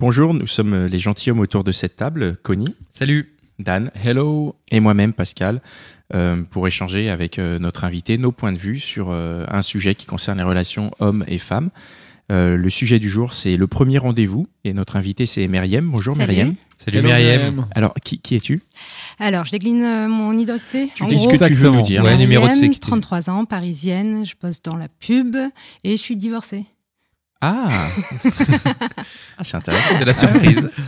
Bonjour, nous sommes les gentilshommes autour de cette table, Connie, Salut. Dan Hello. et moi-même, Pascal, euh, pour échanger avec euh, notre invité nos points de vue sur euh, un sujet qui concerne les relations hommes et femmes. Euh, le sujet du jour, c'est le premier rendez-vous et notre invité, c'est Myriam. Bonjour Salut. Myriam. Salut Hello, Myriam. Alors, qui, qui es-tu? Alors, je décline euh, mon identité. Tu en dis ce que tu veux nous dire. Ouais, numéro de Myriam, sécurité. 33 ans, parisienne, je bosse dans la pub et je suis divorcée. Ah, Ah, c'est intéressant. C'est la surprise.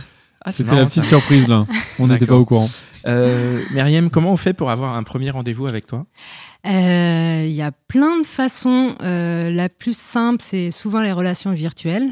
Ah, C'était la petite ça. surprise là. On n'était pas au courant. Euh, Myriam, comment on fait pour avoir un premier rendez-vous avec toi? Euh, Il y a plein de façons. Euh, la plus simple, c'est souvent les relations virtuelles.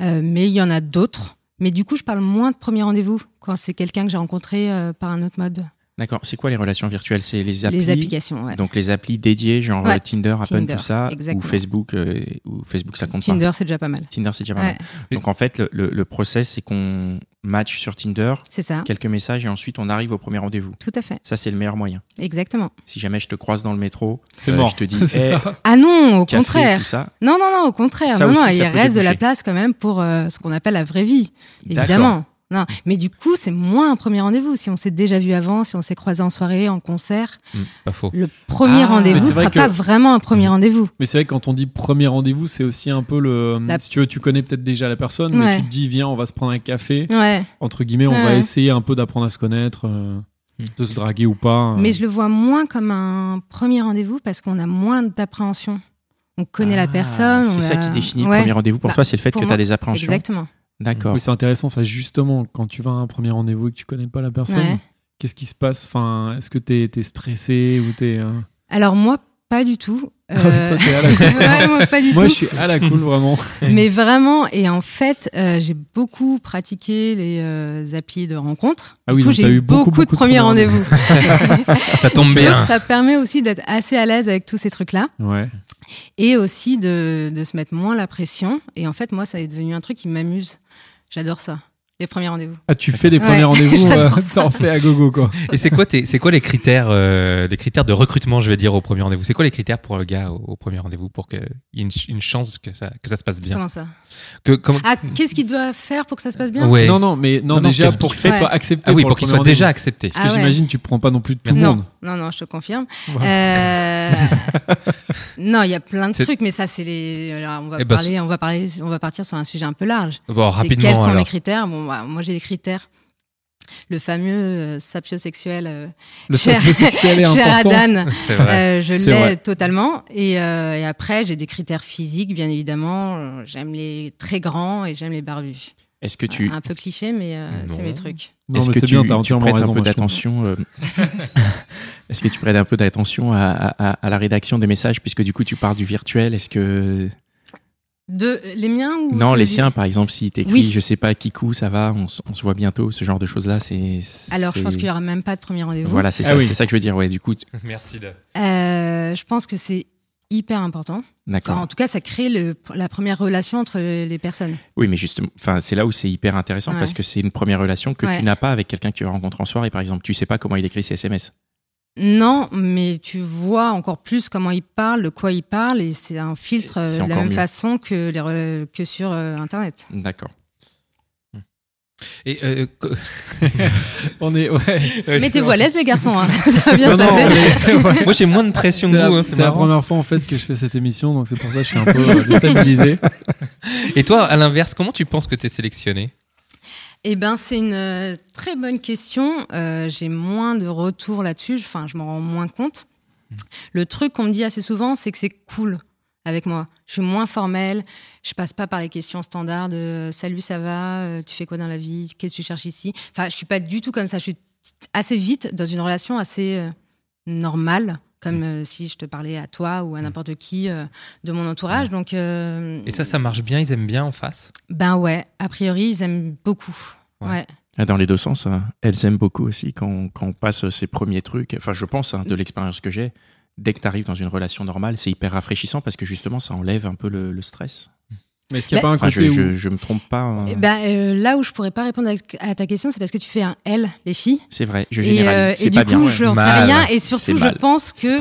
Euh, mais il y en a d'autres. Mais du coup, je parle moins de premier rendez-vous quand c'est quelqu'un que j'ai rencontré euh, par un autre mode. D'accord. C'est quoi les relations virtuelles? C'est les applis Les applications, ouais. Donc les applis dédiées, genre Ouais. euh, Tinder, Tinder, tout ça, exactement. ou Facebook, euh, ou Facebook, ça compte pas. Tinder, c'est déjà pas mal. Tinder, c'est déjà pas Ouais, mal. Donc en fait, le, le, le process, c'est qu'on match sur Tinder, c'est ça. quelques messages, et ensuite on arrive au premier rendez-vous. Tout à fait. Ça, c'est le meilleur moyen. Exactement. Si jamais je te croise dans le métro, C'est euh, mort. je te dis, C'est Eh, ça. Ah non, au café, contraire. tout ça. Non, non, non, au contraire. Ça non, aussi, non, ça il reste de la place quand même pour euh, ce qu'on appelle la vraie vie, D'accord. évidemment. Non, mais du coup, c'est moins un premier rendez-vous. Si on s'est déjà vu avant, si on s'est croisé en soirée, en concert, Pas faux. le premier Ah, rendez-vous c'est sera que- pas vraiment un premier rendez-vous. Mais c'est vrai que quand on dit premier rendez-vous, c'est aussi un peu le. La- Si tu veux, tu connais peut-être déjà la personne, mais tu te dis, viens, on va se prendre un café. Ouais. Entre guillemets, on Ouais, va essayer un peu d'apprendre à se connaître, euh, de se draguer ou pas. euh. Mais je le vois moins comme un premier rendez-vous parce qu'on a moins d'appréhension. On connaît la Ah, personne. on C'est ça a- qui définit le premier rendez-vous pour Bah, toi, c'est le fait que tu as des appréhensions. Exactement. D'accord. Oui, c'est intéressant, ça, justement, quand tu vas à un premier rendez-vous et que tu connais pas la personne, Ouais. qu'est-ce qui se passe? Enfin, Est-ce que t'es es stressé ou t'es. euh, Alors moi, pas du tout. Ah ouais, toi, t'es à la cool. ouais, moi, pas du Moi, tout. je suis à la cool, vraiment. Mais vraiment, et en fait, euh, j'ai beaucoup pratiqué les euh, applis de rencontres. Ah du oui, coup, j'ai eu beaucoup, beaucoup, de premiers rendez-vous. Ça tombe Donc, bien. ça permet aussi d'être assez à l'aise avec tous ces trucs-là Ouais. et aussi de, de se mettre moins la pression. Et en fait, moi, ça est devenu un truc qui m'amuse. J'adore ça, les premiers rendez-vous. Ah, tu fais des Ouais, premiers rendez-vous, euh, t'en fais à gogo, quoi. Et c'est quoi, tes- c'est quoi les critères, euh, les critères de recrutement, je vais dire, au premier rendez-vous? C'est quoi les critères pour le gars au, au premier rendez-vous pour qu'il y ait une, ch- une chance que ça, que ça se passe bien? Comment ça? Que, Ah, qu'est-ce qu'il doit faire pour que ça se passe bien? Ouais. Non, non, mais non, Non, non, déjà pour qu'il soit accepté. Ah oui, pour, qu'il soit déjà accepté. Parce que Ah ouais. j'imagine tu prends pas non plus tout le Non, monde. Non, non, je te confirme. Euh, non, il y a plein de trucs, mais ça, c'est les. alors, on va Eh ben, parler, on va parler, on va partir sur un sujet un peu large. Bon, rapidement quels sont alors. mes critères? Bon, bah, moi j'ai des critères. Le fameux euh, sapiosexuel euh, Le cher, est. Adan, euh, je l'ai totalement. Et, euh, et après, j'ai des critères physiques, bien évidemment. J'aime les très grands et j'aime les barbus. Est-ce que tu, Un peu cliché, mais euh, c'est mes trucs. Non, est-ce mais que c'est tu, bien, t'as tu entièrement prêtes raison. un peu d'attention euh, Est-ce que tu prêtes un peu d'attention à, à- à- à la rédaction des messages puisque du coup tu parles du virtuel Est-ce que De, les miens ou non les siens par exemple si t'écris Oui. je sais pas Kikou ça va on, se voit bientôt ce genre de choses là c'est Alors, je pense qu'il y aura même pas de premier rendez-vous. voilà c'est Ah ça oui. c'est ça que je veux dire ouais du coup tu- Merci de. Euh, je pense que c'est hyper important. Enfin, d'accord en tout cas, ça crée le, la première relation entre les personnes. oui mais justement enfin c'est là où c'est hyper intéressant Ouais. parce que c'est une première relation que Ouais. tu n'as pas avec quelqu'un que tu vas rencontrer en soirée par exemple tu sais pas comment il écrit ses SMS Non, mais tu vois encore plus comment il parle, de quoi il parle, et c'est un filtre euh, de la même mieux. façon que, les re- que sur euh, Internet. d'accord Et euh, On est, ouais. Mettez-vous à l'aise, les garçons, hein. ça va bien Non, se passer. ouais. moi j'ai moins de pression que vous, hein, c'est la première fois en fait que je fais cette émission, donc c'est pour ça que je suis un peu euh, déstabilisé. Et toi, à l'inverse, comment tu penses que tu es sélectionné? Eh ben, c'est une euh, très bonne question. Euh, J'ai moins de retours là-dessus. Enfin, je m'en rends moins compte. Le truc qu'on me dit assez souvent, c'est que c'est cool avec moi. Je suis moins formelle. Je passe pas par les questions standards de euh, salut, ça va, tu fais quoi dans la vie, qu'est-ce que tu cherches ici. Enfin, je suis pas du tout comme ça. Je suis assez vite dans une relation assez normale, comme euh, si je te parlais à toi ou à n'importe qui euh, de mon entourage. Donc, euh, Et ça, ça marche bien, ils aiment bien en face? ben ouais, a priori, ils aiment beaucoup. Ouais. Ouais. Ah, Dans les deux sens, hein. elles aiment beaucoup aussi quand, on- quand on passe ces premiers trucs. Enfin, je pense, hein, de l'expérience que j'ai, dès que tu arrives dans une relation normale, c'est hyper rafraîchissant parce que justement, ça enlève un peu le, le stress. Mais est-ce qu'il n'y a Bah- pas un Enfin, côté je, où... je, je me trompe pas. hein. Eh Ben, euh, là où je pourrais pas répondre à, à ta question, c'est parce que tu fais un L, les filles. C'est vrai, je Et, généralise. euh, c'est et du pas coup, bien. je n'en sais rien. Et surtout, je pense que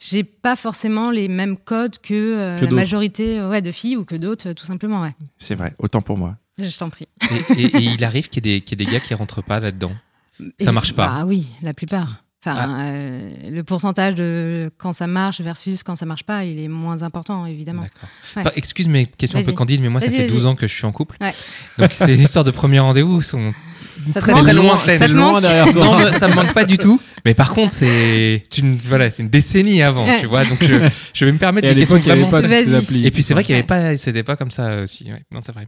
j'ai pas forcément les mêmes codes que, euh, Que la majorité euh, ouais, de filles ou que d'autres, euh, tout simplement. Ouais. C'est vrai, autant pour moi. Je t'en prie. Et, et- et il arrive qu'il y, ait des- qu'il y ait des gars qui rentrent pas là-dedans. Ça Et- marche pas. Ah oui, la plupart. Enfin, Ah. euh, le pourcentage de quand ça marche versus quand ça marche pas, il est moins important, évidemment. D'accord. Ouais. Enfin, excuse mes questions un peu candides, mais moi, ça fait vas-y. 12 ans que je suis en couple. Ouais. Donc, ces histoires de premier rendez-vous sont Ça très, très Ça te loin derrière toi. Non, ça me manque pas du tout. Mais par contre, c'est une, voilà, c'est une décennie avant, Ouais. tu vois. Donc, je, je vais me permettre Et des questions vraiment. pas. Et puis, c'est vrai qu'il y avait Ouais. pas, c'était pas comme ça aussi. Ouais. Non, c'est vrai.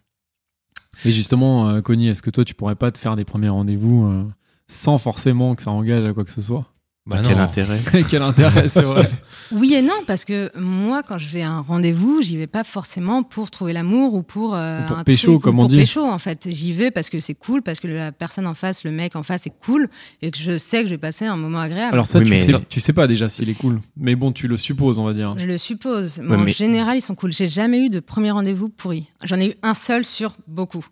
Et justement, euh, Connie, est-ce que toi, tu pourrais pas te faire des premiers rendez-vous euh, sans forcément que ça engage à quoi que ce soit Bah Quel non. intérêt Quel intérêt, c'est vrai. Oui et non, parce que moi, quand je vais à un rendez-vous, j'y vais pas forcément pour trouver l'amour ou pour euh, Ou pour un pécho, truc, ou comme on pour dit. pécho, en fait. J'y vais parce que c'est cool, parce que la personne en face, le mec en face est cool et que je sais que je vais passer un moment agréable. Alors ça, Oui, tu, mais- sais, tu sais pas déjà s'il est cool. Mais bon, tu le supposes, on va dire. Je le suppose. Ouais, En mais- général, ils sont cool. J'ai jamais eu de premier rendez-vous pourri. J'en ai eu un seul sur beaucoup.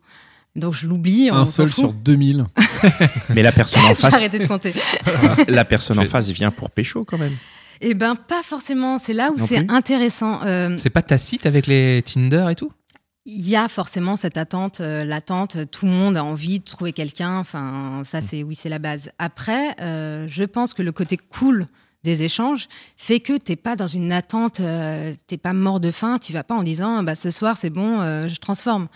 Donc je l'oublie. Un seul sur 2000. Mais la personne en face, arrêté de compter. la personne en face vient pour pécho quand même. Eh ben, pas forcément. C'est là où c'est intéressant. Euh, C'est pas tacite avec les Tinder et tout? Il y a forcément cette attente, euh, l'attente. Tout le monde a envie de trouver quelqu'un. Enfin, ça, c'est oui, c'est la base. Après, euh, je pense que le côté cool des échanges fait que t'es pas dans une attente, euh, t'es pas mort de faim. Tu vas pas en disant, bah ce soir c'est bon, euh, je transforme.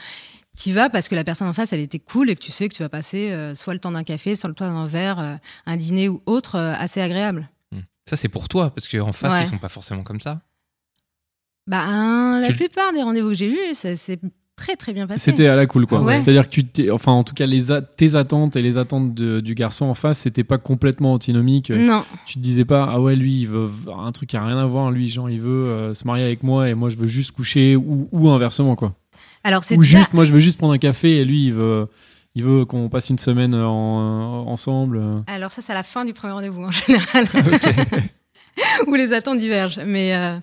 Tu vas parce que la personne en face, elle était cool et que tu sais que tu vas passer euh, soit le temps d'un café, soit le temps d'un verre, euh, un dîner ou autre euh, assez agréable. Hmm. Ça, c'est pour toi, parce qu'en face, Ouais. ils sont pas forcément comme ça. Bah, hein, la Tu- plupart des rendez-vous que j'ai eus, ça s'est très très bien passé. C'était à la cool, quoi. Ah ouais. C'est-à-dire que tu t'es- enfin, en tout cas, les a- tes attentes et les attentes de- du garçon en face, c'était pas complètement antinomique. Non, Tu te disais pas, ah ouais, lui, il veut un truc qui a rien à voir. Lui, genre, il veut euh, se marier avec moi et moi, je veux juste coucher ou, ou inversement, quoi. Alors c'est Ou déjà- juste, moi, je veux juste prendre un café et lui, il veut, il veut qu'on passe une semaine en- ensemble. Alors ça, c'est à la fin du premier rendez-vous en général, où les attentes divergent. Mais, euh,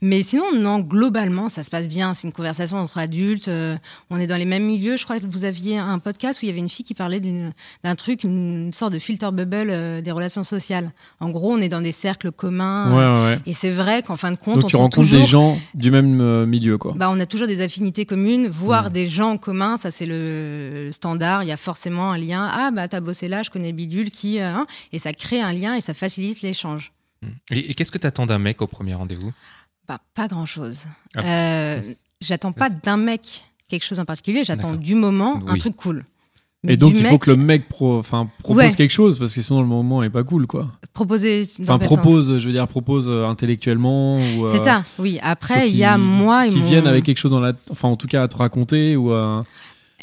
mais sinon, non, globalement, ça se passe bien. C'est une conversation entre adultes. euh, on est dans les mêmes milieux. Je crois que vous aviez un podcast où il y avait une fille qui parlait d'un truc, une sorte de filter bubble euh, des relations sociales. En gros, on est dans des cercles communs. Ouais, ouais, ouais. Et c'est vrai qu'en fin de compte, Donc, on tu rencontres toujours... des gens du même milieu, quoi. Bah, on a toujours des affinités communes, voire des gens en commun, ça c'est le standard. Il y a forcément un lien. Ah bah t'as bossé là, je connais Bidule qui, hein, et ça crée un lien et ça facilite l'échange. Et, et qu'est-ce que t'attends d'un mec au premier rendez-vous? Bah pas grand chose. Ah. J'attends pas d'un mec quelque chose en particulier. J'attends du moment un truc cool. Et Mais donc, du il faut que le mec pro, enfin, propose Ouais. quelque chose parce que sinon, le moment est pas cool, quoi. proposer. Enfin, sens propose, je veux dire, propose euh, intellectuellement ou. C'est euh, ça. Oui. Après, il y a moi et Qui mon. viennent avec quelque chose dans la. Enfin, en tout cas, à te raconter ou à.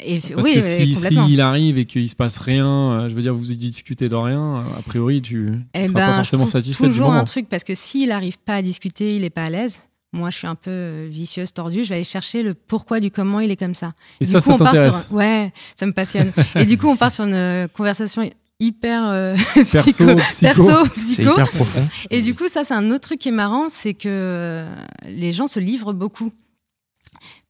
Et- Parce oui, que si, complètement. s'il arrive et qu'il se passe rien, euh, je veux dire, vous discutez de rien, euh, a priori, tu, tu Eh seras ben, pas je forcément satisfait du toujours moment. un truc parce que s'il n'arrive pas à discuter, il est pas à l'aise. Moi, je suis un peu euh, vicieuse, tordue. Je vais aller chercher le pourquoi du comment il est comme ça. Et du ça, coup, ça on part sur Ouais, ça me passionne. et du coup, on part sur une conversation hyper euh, Perso, psycho, psycho. perso, psycho. hyper. Et du coup, ça, c'est un autre truc qui est marrant, c'est que les gens se livrent beaucoup.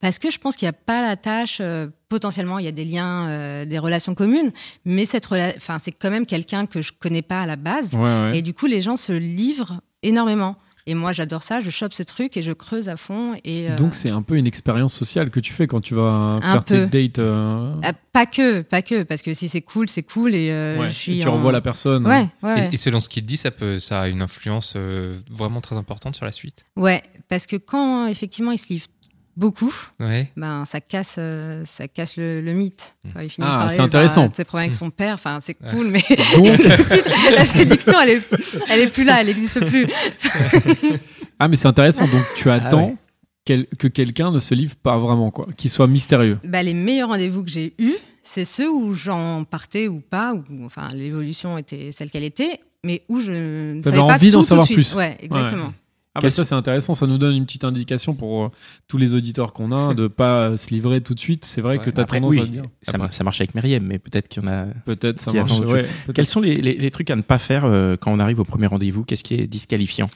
Parce que je pense qu'il n'y a pas la tâche, euh, potentiellement, il y a des liens, euh, des relations communes, mais cette enfin, c'est quand même quelqu'un que je connais pas à la base. Ouais, ouais. Et du coup, les gens se livrent énormément. Et moi, j'adore ça, je chope ce truc et je creuse à fond. Et, euh, Donc, c'est un peu une expérience sociale que tu fais quand tu vas faire peu. tes dates. euh, ah, pas que, pas que, parce que si c'est cool, c'est cool. Et euh, ouais, je suis et tu en- revois la personne. Ouais, ouais, ouais. et, et selon ce qu'il te dit, ça, peut, ça a une influence euh, vraiment très importante sur la suite? Ouais, parce que quand effectivement ils se livrent beaucoup, Ouais. ben ça casse, euh, ça casse le, le mythe. Quand il finit Ah, par c'est intéressant. de ses problèmes avec son père, enfin c'est cool, mais Donc, tout de suite la séduction, elle est, elle est plus là, elle n'existe plus. ah, mais c'est intéressant. Donc, tu attends ouais. quel- que quelqu'un ne se livre pas vraiment, quoi. Qu'il soit mystérieux. Bah, les meilleurs rendez-vous que j'ai eus, c'est ceux où j'en partais ou pas, où enfin l'évolution était celle qu'elle était, mais où je ne savais pas envie d'en tout, tout de savoir suite. plus. Ouais, exactement. Ah bah ça c'est intéressant, ça nous donne une petite indication pour euh, tous les auditeurs qu'on a de pas se livrer tout de suite. C'est vrai Ouais, que tu as Après, tendance oui, à dire. ça, Après. ça marche avec Myriam, mais peut-être qu'il y en a. Peut-être ça marche. ouais. Quels sont les, les- les trucs à ne pas faire euh, quand on arrive au premier rendez-vous? Qu'est-ce qui est disqualifiant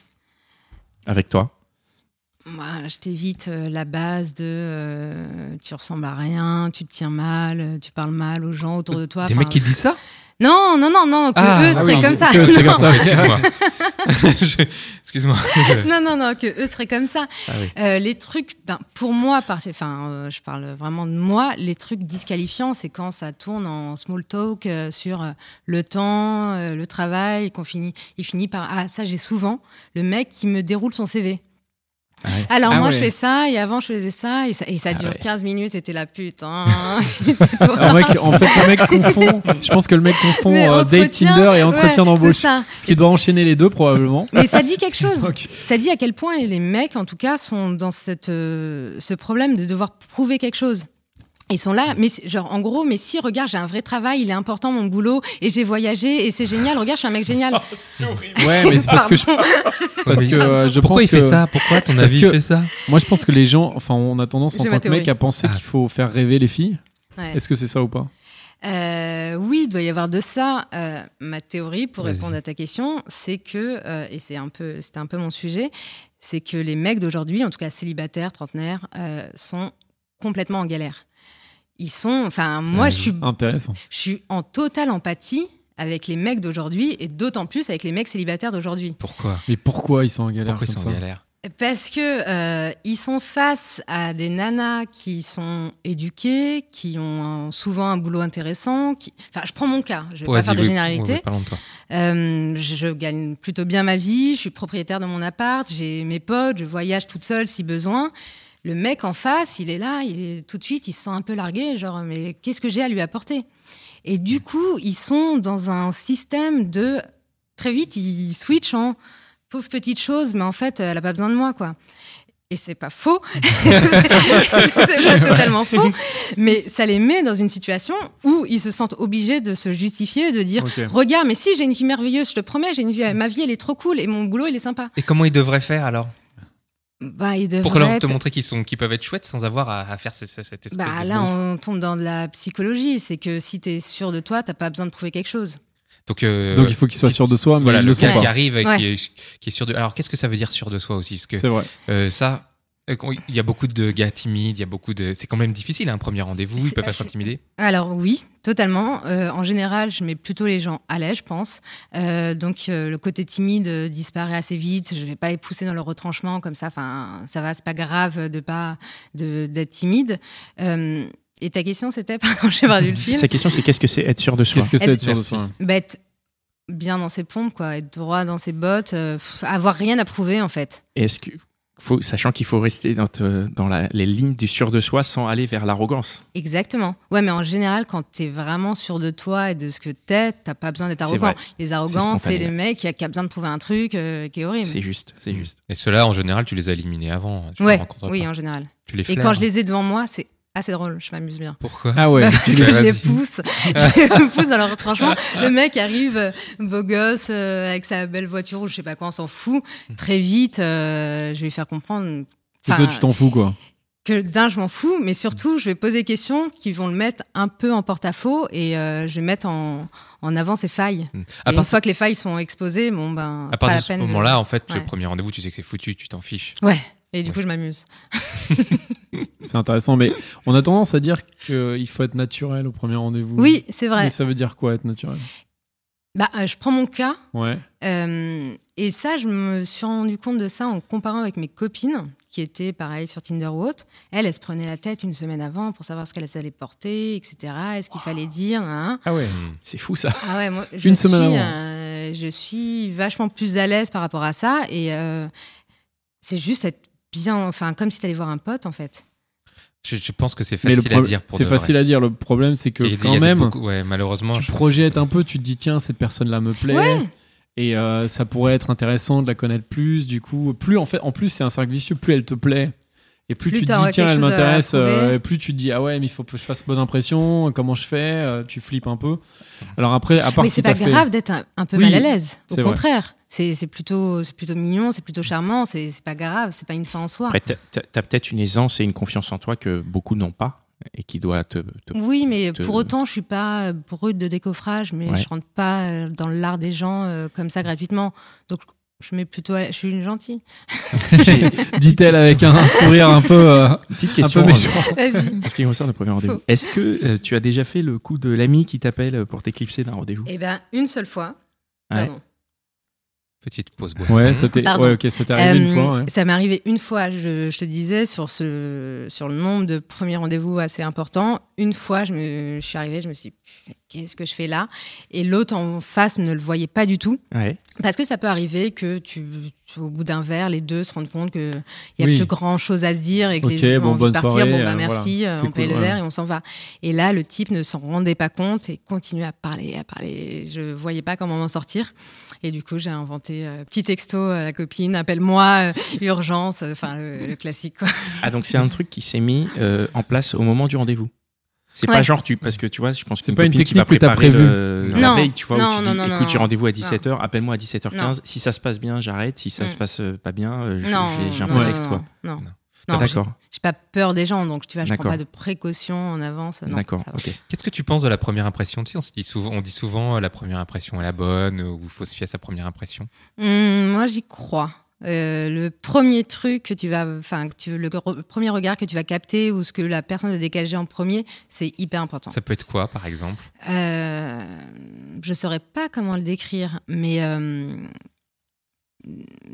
avec toi? Moi, je t'évite euh, la base de euh, tu ressembles à rien, tu te tiens mal, tu parles mal aux gens autour de toi. Des mecs qui disent ça? Non, non, non, non, que Ah, eux ah seraient oui, comme ça. que eux seraient comme ça. Excuse-moi. Je- Excuse-moi. Je- non, non, non, que eux seraient comme ça. Ah oui. Euh, les trucs, ben, pour moi, par- enfin, euh, je parle vraiment de moi, les trucs disqualifiants, c'est quand ça tourne en small talk euh, sur le temps, le travail, qu'on finit, il finit par ah ça j'ai souvent le mec qui me déroule son CV. Ah ouais. Alors Ah moi ouais. je fais ça et avant je faisais ça et ça, et ça Ah dure ouais. 15 minutes et t'es putain. Alors, mec, en fait, le mec confond. Je pense que le mec confond euh, date Tinder et entretien ouais, d'embauche. Ce qui doit enchaîner les deux probablement. Mais ça dit quelque chose. Ça dit à quel point les mecs, en tout cas, sont dans cette, euh, ce problème de devoir prouver quelque chose. Ils sont là, mais genre en gros, mais si regarde, j'ai un vrai travail, il est important mon boulot et j'ai voyagé et c'est génial. Regarde, je suis un mec génial. Ouais, mais c'est parce que je, parce que euh, je Pourquoi pense il fait que- ça? Pourquoi ton avis que- il fait ça? Moi, je pense que les gens, enfin, on a tendance en tant que mec à penser Ah. qu'il faut faire rêver les filles. Ouais. Est-ce que c'est ça ou pas? Euh, oui, il doit y avoir de ça. Euh, ma théorie, pour répondre à ta question, c'est que, euh, et c'est un peu, c'était un peu mon sujet, c'est que les mecs d'aujourd'hui, en tout cas célibataires, trentenaires, euh, sont complètement en galère. Ils sont, enfin, moi, je suis, Intéressant. je suis en totale empathie avec les mecs d'aujourd'hui et d'autant plus avec les mecs célibataires d'aujourd'hui. Pourquoi? Mais pourquoi ils sont en galère Pourquoi ils comme sont ça? en galère? Parce que euh, ils sont face à des nanas qui sont éduquées, qui ont un- souvent un boulot intéressant. Qui... Enfin, je prends mon cas, je vais Ouais, pas faire de oui. généralité. De toi. Euh, je, je gagne plutôt bien ma vie, je suis propriétaire de mon appart, j'ai mes potes, je voyage toute seule si besoin. Le mec en face, il est là, il est tout de suite, il se sent un peu largué, genre mais qu'est-ce que j'ai à lui apporter? Et du coup, ils sont dans un système de très vite, ils switchent en pauvre petite chose, mais en fait, elle a pas besoin de moi, quoi. Et c'est pas faux, c'est pas totalement faux, mais ça les met dans une situation où ils se sentent obligés de se justifier, de dire. Regarde, mais si j'ai une vie merveilleuse, je te promets, j'ai une vie, ma vie elle est trop cool et mon boulot il est sympa. Et comment ils devraient faire alors? Bah, Pour leur être- te montrer qu'ils sont, qu'ils peuvent être chouettes sans avoir à, à faire ce- ce- cette espèce Bah là, on tombe dans de la psychologie. C'est que si t'es sûr de toi, t'as pas besoin de prouver quelque chose. Donc, euh, Donc il faut qu'ils soient si- sûrs de soi, mais Voilà, le gars qui arrive et Ouais. qui, est, qui est sûr de. Alors, qu'est-ce que ça veut dire sûr de soi aussi? Parce que C'est vrai. euh, ça, il y a beaucoup de gars timides, il y a beaucoup de. C'est quand même difficile, hein, un premier rendez-vous, ils peuvent être intimidés. Alors oui, totalement. Euh, en général, je mets plutôt les gens à l'aise, je pense. Euh, donc euh, le côté timide euh, disparaît assez vite. Je vais pas les pousser dans le retranchement comme ça. Enfin, ça va, c'est pas grave de pas de- d'être timide. Euh, et ta question, c'était, pardon, j'ai perdu le fil. Sa question, c'est qu'est-ce que c'est être sûr de soi? Qu'est-ce que c'est être sûr de soi? Bah, être bien dans ses pompes, quoi. Être droit dans ses bottes. euh, pff, avoir rien à prouver, en fait. Est-ce que, faut, sachant qu'il faut rester dans, te- dans la- les lignes du sûr de soi sans aller vers l'arrogance. Exactement. Ouais, mais en général, quand t'es vraiment sûr de toi et de ce que t'es, t'as pas besoin d'être arrogant. Les arrogants, c'est les mecs qui, qui a besoin de prouver un truc euh, qui est horrible. C'est juste, c'est juste. Et ceux-là, en général, tu les as éliminés avant. Tu les Ouais, oui, pas. en général. Tu les Et quand je les ai devant moi, c'est assez drôle. Je m'amuse bien. Pourquoi Ah ouais. Bah, parce que je les pousse, je les pousse dans leur retranchement. Le mec arrive, euh, beau gosse, euh, avec sa belle voiture ou je sais pas quoi, on s'en fout. Très vite, euh, je vais lui faire comprendre. Et enfin, toi, tu t'en fous quoi. que d'un, je m'en fous, mais surtout, je vais poser des questions qui vont le mettre un peu en porte-à-faux et euh, je vais mettre en, en avant ses failles. Hmm. Et À une part, fois que les failles sont exposées, bon ben, à pas part la de ce de- moment-là, en fait, le premier rendez-vous, tu sais que c'est foutu, tu t'en fiches. Ouais. Et du coup, je m'amuse. C'est intéressant, mais on a tendance à dire qu'il faut être naturel au premier rendez-vous. Oui, c'est vrai. Mais ça veut dire quoi être naturel? Bah, euh, je prends mon cas. Ouais. euh, et ça, je me suis rendu compte de ça en comparant avec mes copines qui étaient pareil sur Tinder ou autre. Elles, elles se prenaient la tête une semaine avant pour savoir ce qu'elles allaient porter, etc. Est-ce qu'il fallait dire nan, nan. Ah ouais. C'est fou ça. Ah ouais, moi, je Une semaine suis, avant. euh, je suis vachement plus à l'aise par rapport à ça. Et euh, c'est juste être bien, enfin, comme si tu allais voir un pote, en fait. Je, je pense que c'est facile à dire C'est vrai. facile à dire. Le problème, c'est que quand même, beaucoup- ouais, malheureusement, tu je- projettes un peu, tu te dis tiens, cette personne-là me plaît. Ouais. Et euh, ça pourrait être intéressant de la connaître plus. Du coup, plus en fait, en plus, c'est un cercle vicieux. Plus elle te plaît, Et plus, Plus tu te dis, tiens, elle m'intéresse, euh, et plus tu te dis, ah ouais, mais il faut que je fasse bonne impression, comment je fais, euh, tu flippes un peu. Alors après, à part Mais si c'est pas fait- grave d'être un, un peu Oui, mal à l'aise. Au contraire, c'est plutôt, c'est plutôt mignon, c'est plutôt charmant, c'est c'est pas grave, c'est pas une fin en soi. Après, tu as, peut-être une aisance et une confiance en toi que beaucoup n'ont pas et qui doit te. te- Oui, mais te- pour autant, je suis pas brute de décoffrage, mais Ouais. je rentre pas euh, dans l'art des gens euh, comme ça gratuitement. Donc, je mets plutôt, à- je suis une gentille. dit-elle avec un sourire un peu, euh, petite un question. peu euh, méchant. Vas-y. En ce qui concerne le premier rendez-vous, Faux. est-ce que euh, tu as déjà fait le coup de l'ami qui t'appelle pour t'éclipser d'un rendez-vous? Eh ben, une seule fois. Ouais. Pardon. Petite pause boisson. Ouais, ça t'est ouais, arrivé une Euh, fois. ouais. Ça m'est arrivé une fois, je, je te disais, sur, ce, sur le nombre de premiers rendez-vous assez important. Une fois, je, me, je suis arrivée, je me suis dit, qu'est-ce que je fais là? Et l'autre en face ne le voyait pas du tout. Ouais. Parce que ça peut arriver que tu, tu- au bout d'un verre, les deux se rendent compte qu'il n'y a Oui. plus grand chose à se dire et que Ok, les deux bon, ont envie de partir. soirée, bon, bah euh, merci, voilà. euh, on paye cool, le ouais. verre et on s'en va. Et là, le type ne s'en rendait pas compte et continuait à parler, à parler. Je voyais pas comment m'en sortir. Et du coup, j'ai inventé euh, petit texto à la copine, appelle-moi, euh, urgence, enfin le, le classique. Quoi. Ah, donc c'est un truc qui s'est mis euh, en place au moment du rendez-vous. C'est pas genre tu parce que tu vois, je pense C'est qu'une pas une copine qui va technique que préparer prévue. le- la Non. veille, tu vois, où tu non, dis non, écoute, j'ai rendez-vous à 17h, appelle-moi à 17h15, Non. si ça se passe bien, j'arrête, si ça Mm. se passe euh, pas bien, euh, j'ai- un non, prétexte non, quoi. Non, Non. non. Ah, D'accord, j'ai pas peur des gens, donc tu vois, je prends pas de précautions en avance. d'accord, ça va. ok. Qu'est-ce que tu penses de la première impression? Tu sais, on, se dit souvent, on dit souvent euh, la première impression est la bonne ou il faut se fier à sa première impression. Hum, moi, j'y crois. Euh, le premier truc que tu vas, enfin, le, re- premier regard que tu vas capter ou ce que la personne va dégager en premier, c'est hyper important. Ça peut être quoi, par exemple? Euh, je saurais pas comment le décrire, mais euh,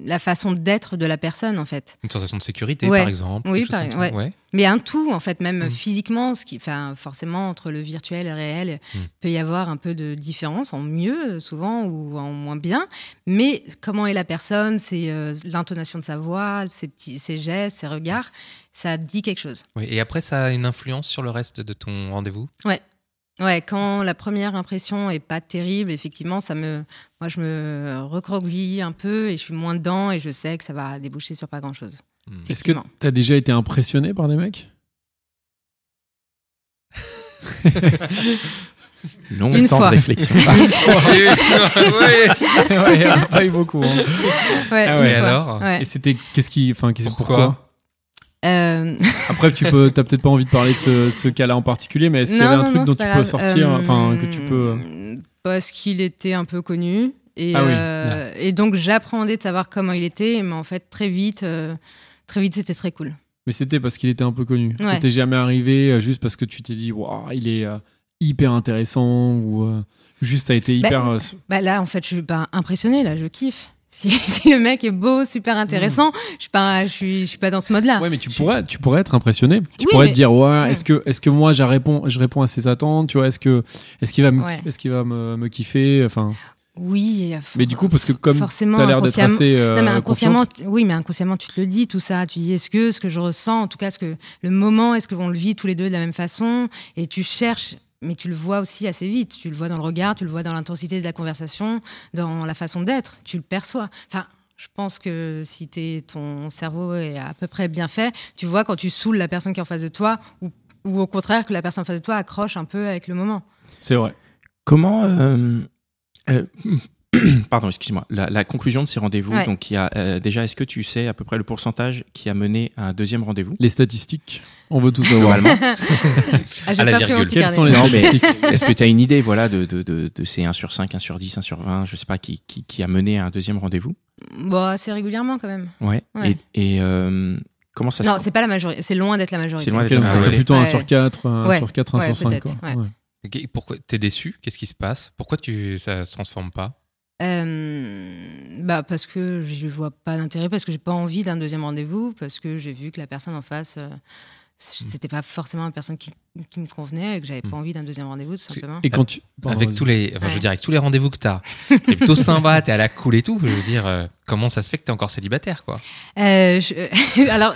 la façon d'être de la personne, en fait. Une sensation de sécurité, Ouais. par exemple Oui, par- ouais. ouais. Mais un tout, en fait, même Mm. physiquement, ce qui, enfin, forcément, entre le virtuel et le réel, Mm. peut y avoir un peu de différence, en mieux souvent ou en moins bien. Mais comment est la personne, c'est euh, l'intonation de sa voix, ses, petits, ses gestes, ses regards, ça dit quelque chose. Et après, ça a une influence sur le reste de ton rendez-vous? Ouais, quand la première impression est pas terrible, effectivement, ça me, moi, je me recroqueville un peu et je suis moins dedans et je sais que ça va déboucher sur pas grand chose. Hmm. Est-ce que Effectivement. t'as déjà été impressionné par des mecs? Long Une temps fois. de réflexion. Ouais. Ouais, il y en a pas eu beaucoup. hein. Ouais, Ah ouais, alors? Ouais. Et c'était qu'est-ce qui, enfin, qu'est-ce- Pourquoi? pourquoi? Euh, Après, tu peux, t'as peut-être pas envie de parler de ce, ce cas-là en particulier, mais est-ce qu'il y avait un truc non, dont tu peux sortir, Euh, enfin, que tu peux. Parce qu'il était un peu connu. Et, Ah oui. euh, et donc, j'appréhendais de savoir comment il était. Mais en fait, très vite, euh, très vite, c'était très cool. Mais c'était parce qu'il était un peu connu. Ouais. C'était jamais arrivé euh, juste parce que tu t'es dit, waouh, il est euh, hyper intéressant ou euh, juste a été Bah, hyper. euh, Bah là, en fait, je suis pas impressionnée. Là, je kiffe. Si, si le mec est beau, super intéressant, je suis pas, je suis, je suis pas dans ce mode-là. Ouais, mais tu pourrais, tu pourrais être impressionné. Tu Oui, pourrais mais- te dire, ouais, est-ce que, est-ce que moi, je réponds, je réponds à ses attentes, tu vois, est-ce que, est-ce qu'il va me, Ouais. est-ce qu'il va me, me kiffer, enfin. Oui. Mais du coup, parce que comme forcément, t'as l'air d'être assez. euh, non, mais inconsciemment, oui, mais inconsciemment, tu te le dis, tout ça. Tu dis, est-ce que ce que je ressens, en tout cas, ce que le moment, est-ce qu'on le vit tous les deux de la même façon? Et tu cherches, mais tu le vois aussi assez vite. Tu le vois dans le regard, tu le vois dans l'intensité de la conversation, dans la façon d'être. Tu le perçois. Enfin, je pense que si t'es, ton cerveau est à peu près bien fait, tu vois quand tu saoules la personne qui est en face de toi, ou, ou au contraire que la personne en face de toi accroche un peu avec le moment. c'est vrai. Comment. euh, euh, pardon, excuse-moi. La, la conclusion de ces rendez-vous, Ouais. donc il y a euh, déjà, est-ce que tu sais à peu près le pourcentage qui a mené à un deuxième rendez-vous? Les statistiques, on veut tout savoir. Ah, À la virgule. Quelles sont les statistiques? est-ce que tu as une idée voilà, de, de, de, de ces 1 sur 5, 1 sur 10, 1 sur 20, je sais pas, qui, qui, qui a mené à un deuxième rendez-vous? Bon, assez régulièrement quand même. Ouais. Ouais. Et, et, euh, comment ça Non, se c'est pas la majorité. C'est loin d'être la majorité. C'est loin d'être serait ouais. plutôt un Ouais. sur 4, un Ouais. sur 4, un Ouais, sur 5. peut-être, Quoi. ouais. Ouais. Ok, Pourquoi T'es déçu? Qu'est-ce qui se passe? Pourquoi tu, ça se transforme pas? Euh, bah parce que je vois pas d'intérêt, parce que j'ai pas envie d'un deuxième rendez-vous, parce que j'ai vu que la personne en face, euh, c'était pas forcément une personne qui, qui me convenait et que j'avais pas Mm. envie d'un deuxième rendez-vous, tout simplement. Et quand tu. Avec tous les, enfin, je veux Ouais. dire, avec tous les rendez-vous que t'as, t'es plutôt sympa, t'es à la cool et tout. Je veux dire, euh, comment ça se fait que t'es encore célibataire, quoi? Euh, je- alors,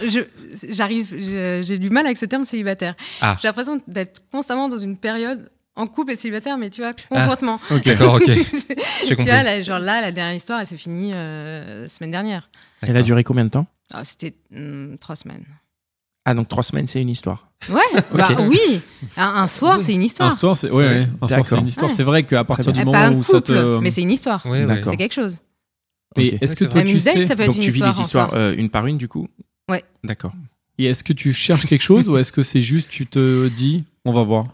j'arrive, j'ai du mal avec ce terme célibataire. Ah. J'ai l'impression d'être constamment dans une période en couple et célibataire, mais tu vois, conjointement. Ok. D'accord, ok. Tu vois, là, genre là, la dernière histoire, elle s'est finie euh, semaine dernière. Elle a duré combien de temps Ah, C'était hum, trois semaines. Ah, donc trois semaines, c'est une histoire. Ouais, bah oui. Un, un soir, c'est une Un histoire. soir, c'est ouais, ouais, un soir, c'est une histoire. Ouais. C'est vrai qu'à partir du Eh, moment pas un où ça couple, te. mais c'est une histoire. Ouais. C'est quelque chose. Et Ok. est-ce que toi tu sais ça peut être Donc une tu vis histoire. les histoires euh, une par une, du coup Ouais. D'accord. Et est-ce que tu cherches quelque chose ou est-ce que c'est juste tu te dis on va voir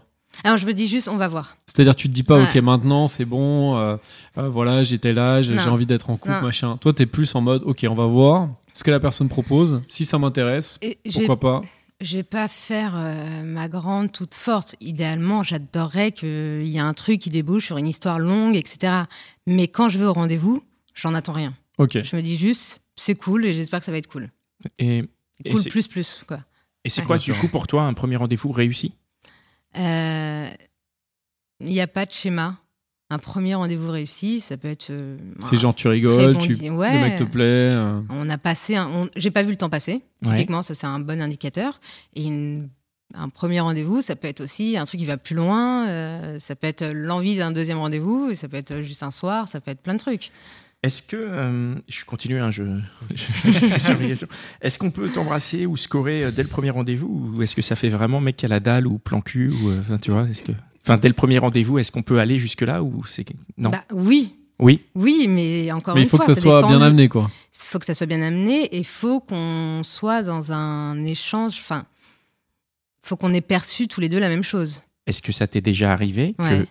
Alors je me dis juste, on va voir. C'est-à-dire tu te dis pas Ouais. ok maintenant c'est bon euh, euh, voilà tel âge j'ai envie d'être en couple Non. machin. Toi t'es plus en mode ok on va voir ce que la personne propose si ça m'intéresse pourquoi pas. Je vais pas faire euh, ma grande toute forte. Idéalement, j'adorerais qu'il y ait un truc qui débouche sur une histoire longue, etc. Mais quand je vais au rendez-vous, j'en attends rien. Ok. Je me dis juste, c'est cool et j'espère que ça va être cool. Et, Cool c'est- plus plus, quoi. et c'est quoi, du coup, pour toi, un premier rendez-vous réussi? Il n'y a pas de schéma. Un premier rendez-vous réussi, ça peut être. euh, C'est genre tu rigoles, bon tu dîner. le Ouais. mec te plaît. euh, On a passé. On- J'ai pas vu le temps passer. Ouais. Typiquement, ça c'est un bon indicateur. Et une- un premier rendez-vous, ça peut être aussi un truc qui va plus loin. euh, ça peut être l'envie d'un deuxième rendez-vous. Ça peut être juste un soir. Ça peut être plein de trucs. Est-ce que. euh, je continue, hein, je. Est-ce qu'on peut t'embrasser ou scorer euh, dès le premier rendez-vous Ou est-ce que ça fait vraiment mec à la dalle ou plan cul ou, euh, Enfin, tu vois, est-ce que. Enfin, dès le premier rendez-vous, est-ce qu'on peut aller jusque-là ou c'est. Non? Bah, oui. oui. Oui, mais encore Mais une il faut fois, que ça soit bien de- amené quoi. Il faut que ça soit bien amené et il faut qu'on soit dans un échange. Enfin, faut qu'on ait perçu tous les deux la même chose. Est-ce que ça t'est déjà arrivé Ouais. que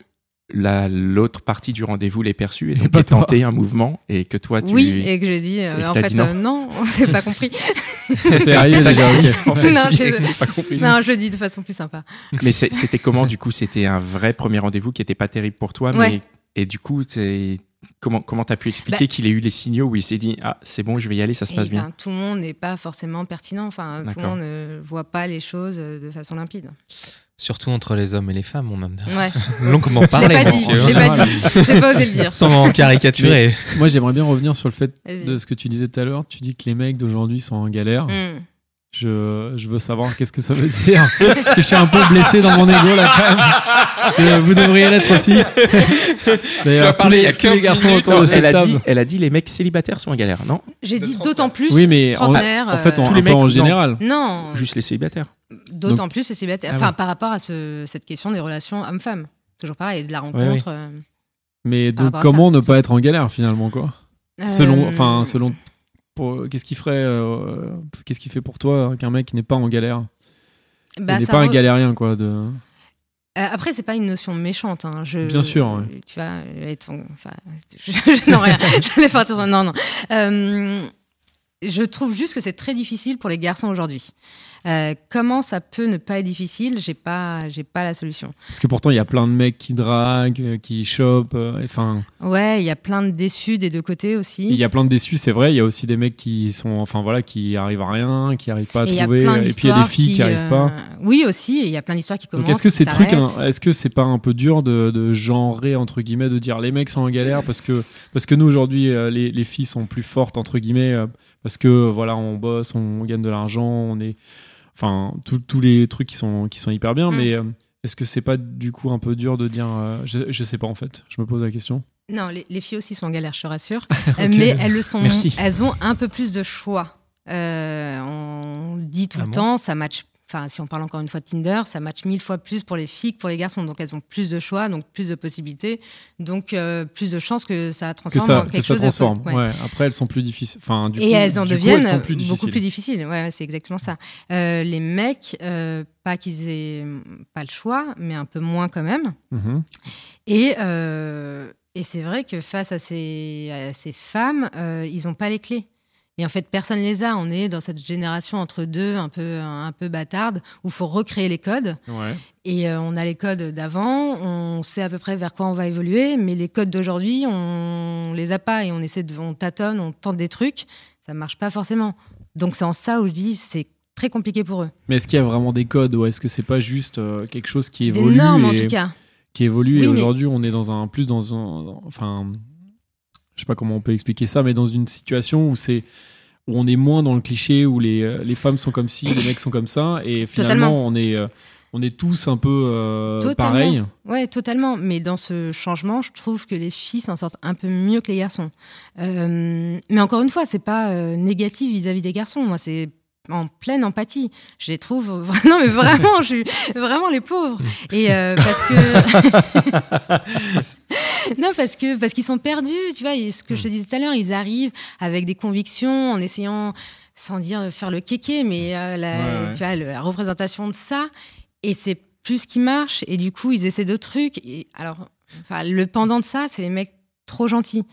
la- l'autre partie du rendez-vous l'ait perçu et Et donc ait tenté un mouvement et que toi tu. Oui, et que j'ai dit, euh, en fait, dit non. euh, non, on s'est pas compris. T'es arrivé c'est ça déjà. que- ok. En fait, Non, pas compris. non, je dis de façon plus sympa. Mais c'était comment du coup? C'était un vrai premier rendez-vous qui était pas terrible pour toi, mais Ouais. et du coup, c'est- comment comment t'as pu expliquer qu'il ait eu les signaux où il s'est dit ah c'est bon, je vais y aller, ça se Et passe bien. ben, tout le monde n'est pas forcément pertinent. Enfin, tout le monde ne voit pas les choses euh, de façon limpide. Surtout entre les hommes et les femmes, on en a Ouais. longuement Je l'ai parlé. pas dit, je l'ai pas. J'ai pas osé le dire. Sans caricaturer. Moi j'aimerais bien revenir sur le fait Vas-y. de ce que tu disais tout à l'heure. Tu dis que les mecs d'aujourd'hui sont en galère. Hmm. Je, je veux savoir qu'est-ce que ça veut dire. Parce que je suis un peu blessé dans mon ego là quand même. Je- vous devriez l'être aussi. D'ailleurs, tous parlé les, il y a tous les 15 garçons minutes. autour de elle cette a table. dit, elle a dit les mecs célibataires sont en galère, non? J'ai dit d'autant plus. Oui, mais en, fait, euh, on, Tous un les mecs, en général. Non, Juste les célibataires. d'autant plus les célibataires. Ah Enfin, ouais. par rapport à ce- cette question des relations homme-femme. Toujours pareil, de la rencontre. euh, Mais donc, comment ça. ne pas être en galère finalement quoi? Selon, euh, enfin, selon, qu'est-ce qui ferait, euh, qu'est-ce qui fait pour toi qu'un mec n'est pas en galère bah, Il n'est pas un galérien quoi. De... Euh, après, c'est pas une notion méchante. Hein. Je, Bien sûr, ouais. Tu vas être. Enfin, je, je- non, rien. J'allais partir. Non, non. Euh, je trouve juste que c'est très difficile pour les garçons aujourd'hui. Euh, comment ça peut ne pas être difficile J'ai pas, j'ai pas la solution. Parce que pourtant, il y a plein de mecs qui draguent, euh, qui chopent. euh, Enfin, Ouais, il y a plein de déçus des deux côtés aussi. il y a plein de déçus, c'est vrai. Il y a aussi des mecs qui sont, enfin voilà, qui arrivent à rien, qui arrivent pas à Et trouver. Et puis il y a des filles qui, arrivent euh, pas. Oui, aussi. Il y a plein d'histoires qui commencent. Est-ce que ces trucs, est-ce que c'est pas un peu dur de, de genrer entre guillemets, de dire les mecs sont en galère parce que parce que nous aujourd'hui les, les filles sont plus fortes entre guillemets parce que voilà on bosse, on gagne de l'argent, on est, enfin tous les trucs qui sont qui sont hyper bien, Mm. mais euh, est-ce que c'est pas du coup un peu dur de dire, euh, je, je sais pas en fait, je me pose la question. Non, les, les filles aussi sont en galère, je te rassure. Euh, Mais elles le sont. Merci. Elles ont un peu plus de choix. Euh, on le dit tout Ah le bon temps, ça match. Enfin, si on parle encore une fois de Tinder, ça match mille fois plus pour les filles que pour les garçons. Donc, elles ont plus de choix, donc plus de possibilités, donc euh, plus de chances que ça Que transforme ça, en que ça chose transforme. de. ouais. Ouais. Après elles sont plus difficiles. Enfin du Et coup, elles en coup, deviennent plus beaucoup plus difficiles. Ouais, c'est exactement ça. Euh, les mecs, euh, pas qu'ils aient pas le choix, mais un peu moins quand même. Mhm. Et, et c'est vrai que face à ces, à ces femmes, euh, ils n'ont pas les clés. Et en fait, personne les a. On est dans cette génération entre deux, un peu, un peu bâtarde, où il faut recréer les codes. Ouais. Et euh, on a les codes d'avant, on sait à peu près vers quoi on va évoluer, mais les codes d'aujourd'hui, on les a pas et on essaie de, on tâtonne, on tente des trucs, ça marche pas forcément. Donc c'est en ça où je dis c'est très compliqué pour eux. Mais est-ce qu'il y a vraiment des codes ou est-ce que c'est pas juste euh, quelque chose qui Des évolue normes en tout cas. qui évolue Oui, et mais- aujourd'hui on est dans un plus dans un enfin je sais pas comment on peut expliquer ça mais dans une situation où c'est où on est moins dans le cliché où les, euh, les femmes sont comme ci les mecs sont comme ça et finalement Totalement. on est euh, on est tous un peu euh, pareils Ouais, totalement. Mais dans ce changement, je trouve que les filles s'en sortent un peu mieux que les garçons. Euh, mais encore une fois, c'est pas euh, négatif vis-à-vis des garçons. Moi, c'est en pleine empathie. Je les trouve non mais vraiment, je suis vraiment les pauvres. Et euh, parce que non parce que parce qu'ils sont perdus, tu vois. Et ce que je te disais tout à l'heure, ils arrivent avec des convictions, en essayant sans dire faire le kéké, mais euh, la, Ouais, tu vois la représentation de ça. Et c'est plus ce qui marche. Et du coup, ils essaient d'autres trucs. Et alors, enfin, le pendant de ça, c'est les mecs trop gentils.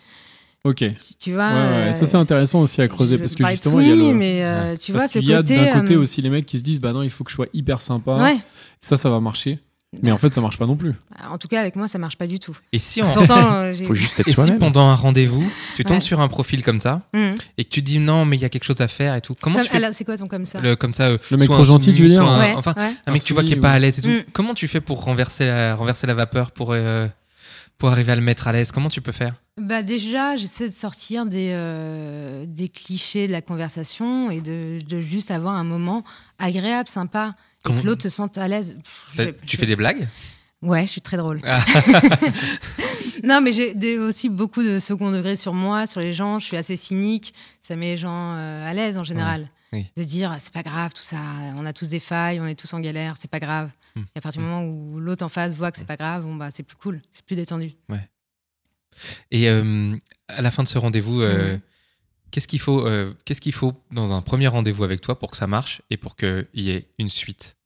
Ok. Tu- vois. ouais, euh, ça c'est intéressant aussi à creuser parce que justement il y a le. mais euh, tu vois parce ce qu'il y a d'un côté euh, aussi les mecs qui se disent bah non il faut que je sois hyper sympa. Ça ça va marcher. Mais en fait ça marche pas non plus. En tout cas, avec moi, ça marche pas du tout. Et si, on- Pourtant, euh, j'ai. Faut juste être et si soi-même. pendant un rendez-vous, tu tombes Ouais. sur un profil comme ça Mhm. et que tu dis non, mais il y a quelque chose à faire et tout. Comment Comme- tu fais alors, c'est quoi ton comme ça le, comme ça euh, Le mec trop un gentil, tu veux dire un- Ouais, Enfin, ouais. un mec tu vois qui est pas à l'aise et tout. Mm. Comment tu fais pour renverser la, renverser la vapeur pour euh, pour arriver à le mettre à l'aise? Comment tu peux faire? Bah déjà, j'essaie de sortir des, euh, des clichés de la conversation et de, de juste avoir un moment agréable, sympa. Comment- que l'autre se sente à l'aise. Tu fais des blagues Ouais, je suis très drôle. Ah. non, mais j'ai aussi beaucoup de second degré sur moi, sur les gens. Je suis assez cynique. Ça met les gens euh, à l'aise en général. oui. De dire, c'est pas grave, tout ça. On a tous des failles, on est tous en galère, c'est pas grave. Hmm. Et à partir du moment où l'autre en face voit que c'est pas grave, bon, bah, c'est plus cool, c'est plus détendu. Et euh, à la fin de ce rendez-vous, euh. Qu'est-ce qu'il faut, euh, qu'est-ce qu'il faut dans un premier rendez-vous avec toi pour que ça marche et pour qu'il y ait une suite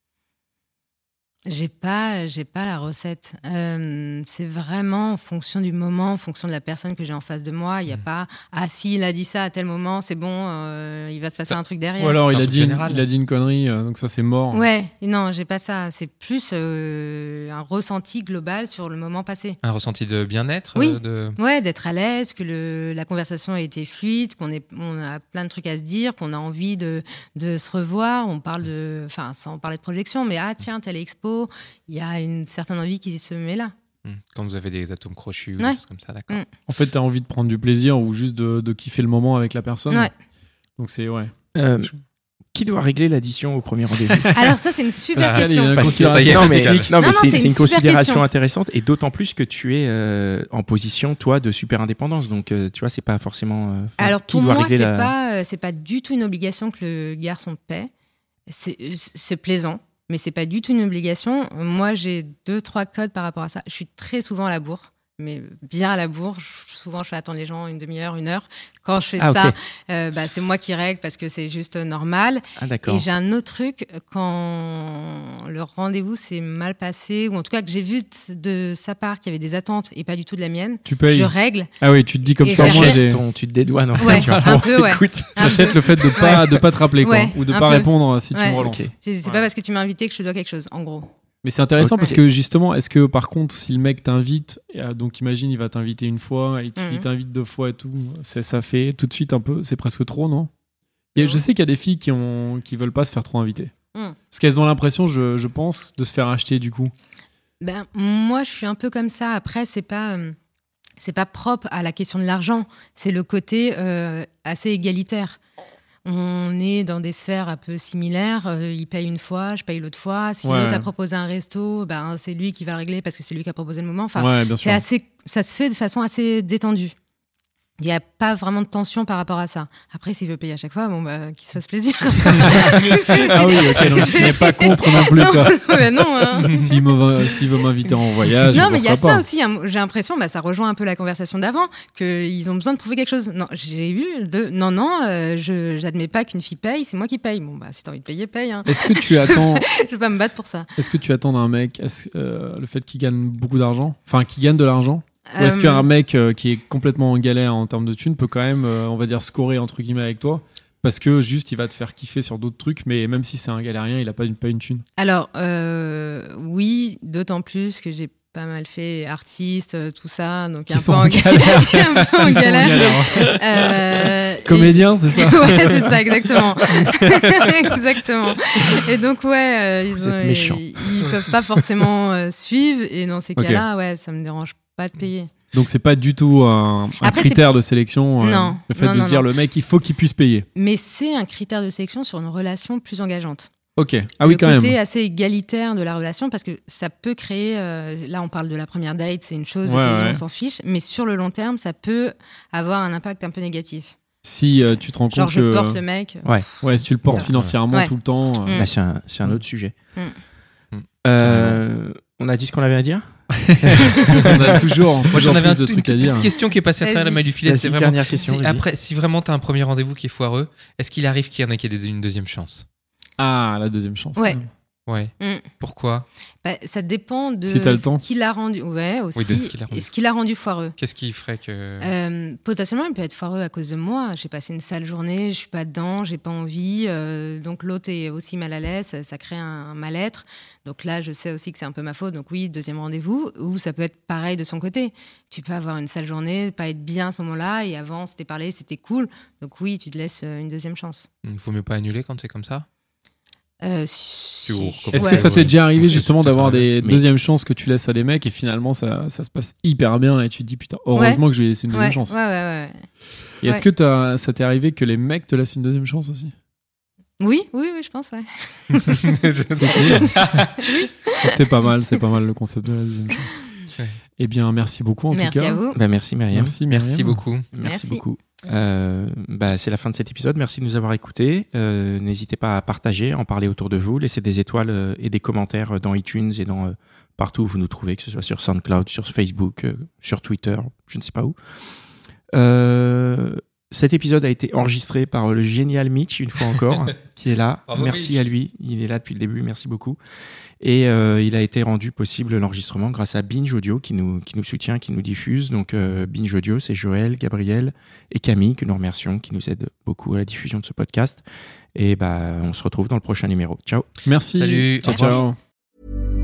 J'ai pas, j'ai pas la recette. Euh, c'est vraiment en fonction du moment, en fonction de la personne que j'ai en face de moi. Il n'y a Mm. pas, ah si, il a dit ça à tel moment, c'est bon, euh, il va se passer Ça- un truc derrière. Ou alors il a, dit une, il a dit une connerie euh, donc ça c'est mort. Ouais, non, j'ai pas ça. C'est plus euh, un ressenti global sur le moment passé. Un ressenti de bien-être Oui. euh, de... Ouais, d'être à l'aise, que le, la conversation a été fluide, qu'on est, on a plein de trucs à se dire, qu'on a envie de, de se revoir. On parle de, enfin, sans parler de projection, mais ah tiens, telle expo, il y a une certaine envie qui se met là. Hmm. Quand vous avez des atomes crochus ou Ouais. des choses comme ça, d'accord. Mm. En fait t'as envie de prendre du plaisir ou juste de, de kiffer le moment avec la personne. Ouais. Donc c'est ouais. Euh, qui doit régler l'addition au premier rendez-vous Alors ça, c'est une super question. une Parce que considération ça y est, non, mais, non, mais c'est une considération question. intéressante et d'autant plus que tu es euh, en position toi de super indépendance donc euh, tu vois c'est pas forcément euh, Alors qui pour doit moi, régler c'est la- pas, euh, c'est pas du tout une obligation que le garçon paie. C'est plaisant, mais c'est pas du tout une obligation. Moi, j'ai deux, trois codes par rapport à ça. Je suis très souvent à la bourre, mais bien à la bourre. Souvent, je fais attendre les gens une demi-heure, une heure. Quand je fais Ah, ça, euh, bah, c'est moi qui règle parce que c'est juste normal. ah d'accord Et j'ai un autre truc, quand le rendez-vous s'est mal passé, ou en tout cas que j'ai vu de, de sa part qu'il y avait des attentes et pas du tout de la mienne, Tu payes. je règle. Ah oui tu te dis comme ça moi ton, tu te dédouanes en Ouais, fait, un peu, ouais. Écoute, J'achète le fait de pas de pas te rappeler quoi Ouais, ou de pas peu. répondre si tu me relances. C'est c'est Ouais. pas parce que tu m'as invité que je te dois quelque chose, en gros. Mais c'est intéressant parce que justement, est-ce que par contre, si le mec t'invite, euh, donc imagine, il va t'inviter une fois, et s'il Mhm. t'invite deux fois et tout, ça fait tout de suite un peu, c'est presque trop, non? Et Je sais qu'il y a des filles qui ont, qui veulent pas se faire trop inviter. Mhm. Parce qu'elles ont l'impression, je, je pense, de se faire acheter du coup. Ben, moi, je suis un peu comme ça. Après, c'est pas. euh, C'est pas propre à la question de l'argent, c'est le côté euh, assez égalitaire. On est dans des sphères un peu similaires. euh, il paye une fois, je paye l'autre fois. Si Ouais, l'autre a proposé un resto, ben, c'est lui qui va le régler parce que c'est lui qui a proposé le moment. Enfin, ouais, c'est assez, ça se fait de façon assez détendue. Il n'y a pas vraiment de tension par rapport à ça. Après, s'il veut payer à chaque fois, bon, bah, qu'il se fasse plaisir. Ah oui, ok, donc tu n'es pas contre non plus. non, non. hein. S'il veut m'inviter en voyage, Non, mais il y a ça aussi. hein. J'ai l'impression, bah, ça rejoint un peu la conversation d'avant, qu'ils ont besoin de prouver quelque chose. Non, j'ai eu de non, non, euh, je j'admets pas qu'une fille paye, c'est moi qui paye. Bon, bah, si t'as envie de payer, paye. Hein. Est-ce que tu attends, je vais pas me battre pour ça. est-ce que tu attends d'un mec euh, le fait qu'il gagne beaucoup d'argent, enfin qu'il gagne de l'argent? Ou est-ce Euh, qu'un mec euh, qui est complètement en galère en termes de thunes peut quand même, euh, on va dire, scorer entre guillemets avec toi Parce que juste, il va te faire kiffer sur d'autres trucs, mais même si c'est un galérien, il a pas une, pas une thune. Alors, euh, oui, d'autant plus que j'ai pas mal fait artiste, tout ça, donc un peu en galère. un peu en Ils sont en galère. galère. Euh, et- Comédien, c'est ça ouais, c'est ça, exactement. exactement. Et donc, ouais, euh, ils, ont- ils, ils peuvent pas forcément euh, suivre. Et dans ces cas-là, ouais, ça me dérange pas de payer. Donc c'est pas du tout un, un Après, critère de sélection. euh, Non, le fait non, de non, dire non. le mec, il faut qu'il puisse payer. Mais c'est un critère de sélection sur une relation plus engageante. Ok. Ah oui, le quand côté même. assez égalitaire de la relation parce que ça peut créer. euh, là, on parle de la première date, c'est une chose, Ouais, ouais. on s'en fiche. Mais sur le long terme, ça peut avoir un impact un peu négatif. Si euh, tu te rends Genre, compte je que. porte le mec. Ouais, si tu le portes Ouais. financièrement Ouais. tout le temps. euh, Mm. Bah, c'est un, c'est un autre sujet. Mm. Mm. Euh, on a dit ce qu'on avait à dire? on a toujours. Moi, j'en avais un- plus de une trucs à petite question qui est passée à travers la maille du filet. C'est vraiment. dernière question. si vas-y. après, si vraiment t'as un premier rendez-vous qui est foireux, est-ce qu'il arrive qu'il y en ait qui aient une deuxième chance? Ah, la deuxième chance. Ouais. Ouais. Mm. Pourquoi? Bah, ça dépend de Si ce qu'il a rendu. Ouais, aussi. Oui, de ce qu'il a rendu. et ce qu'il a rendu foireux. Qu'est-ce qui ferait que. Euh, potentiellement, il peut être foireux à cause de moi. J'ai passé une sale journée, je suis pas dedans, j'ai pas envie. euh, donc l'autre est aussi mal à l'aise, ça, ça crée un, un mal-être. Donc là, je sais aussi que c'est un peu ma faute. Donc oui, deuxième rendez-vous. Ou ça peut être pareil de son côté. Tu peux avoir une sale journée, pas être bien à ce moment-là, et avant, c'était parlé, c'était cool. Donc oui, tu te laisses euh, une deuxième chance. Il faut mieux pas annuler quand c'est comme ça Euh. Est-ce Ouais. que ça t'est déjà arrivé justement d'avoir des Mais- deuxièmes chances que tu laisses à des mecs et finalement ça, ça se passe hyper bien et tu te dis putain, heureusement que je lui ai laissé une deuxième Ouais, chance. ouais, ouais, ouais. Et est-ce ouais. que ça t'est arrivé que les mecs te laissent une deuxième chance aussi? Oui, oui, oui, je pense, ouais. C'est pas mal, c'est pas mal le concept de la deuxième chance. Ouais. Eh bien, merci beaucoup en Merci tout cas. à vous. Bah, merci Myriam. Merci, Merci beaucoup. Merci, Merci. beaucoup. Euh, bah, c'est la fin de cet épisode. Merci de nous avoir écoutés. Euh, N'hésitez pas à partager, en parler autour de vous, laisser des étoiles euh, et des commentaires dans iTunes et dans euh, partout où vous nous trouvez, que ce soit sur SoundCloud, sur Facebook, euh, sur Twitter, je ne sais pas où. Euh, cet épisode a été enregistré par le génial Mitch, une fois encore, qui est là. Bravo, merci Mitch. à lui. Il est là depuis le début. Merci beaucoup. Et euh, il a été rendu possible l'enregistrement grâce à Binge Audio qui nous, qui nous soutient, qui nous diffuse. Donc euh, Binge Audio, c'est Joël, Gabriel et Camille que nous remercions, qui nous aident beaucoup à la diffusion de ce podcast. Et bah, on se retrouve dans le prochain numéro. Ciao. Merci. Salut. Ciao, ciao.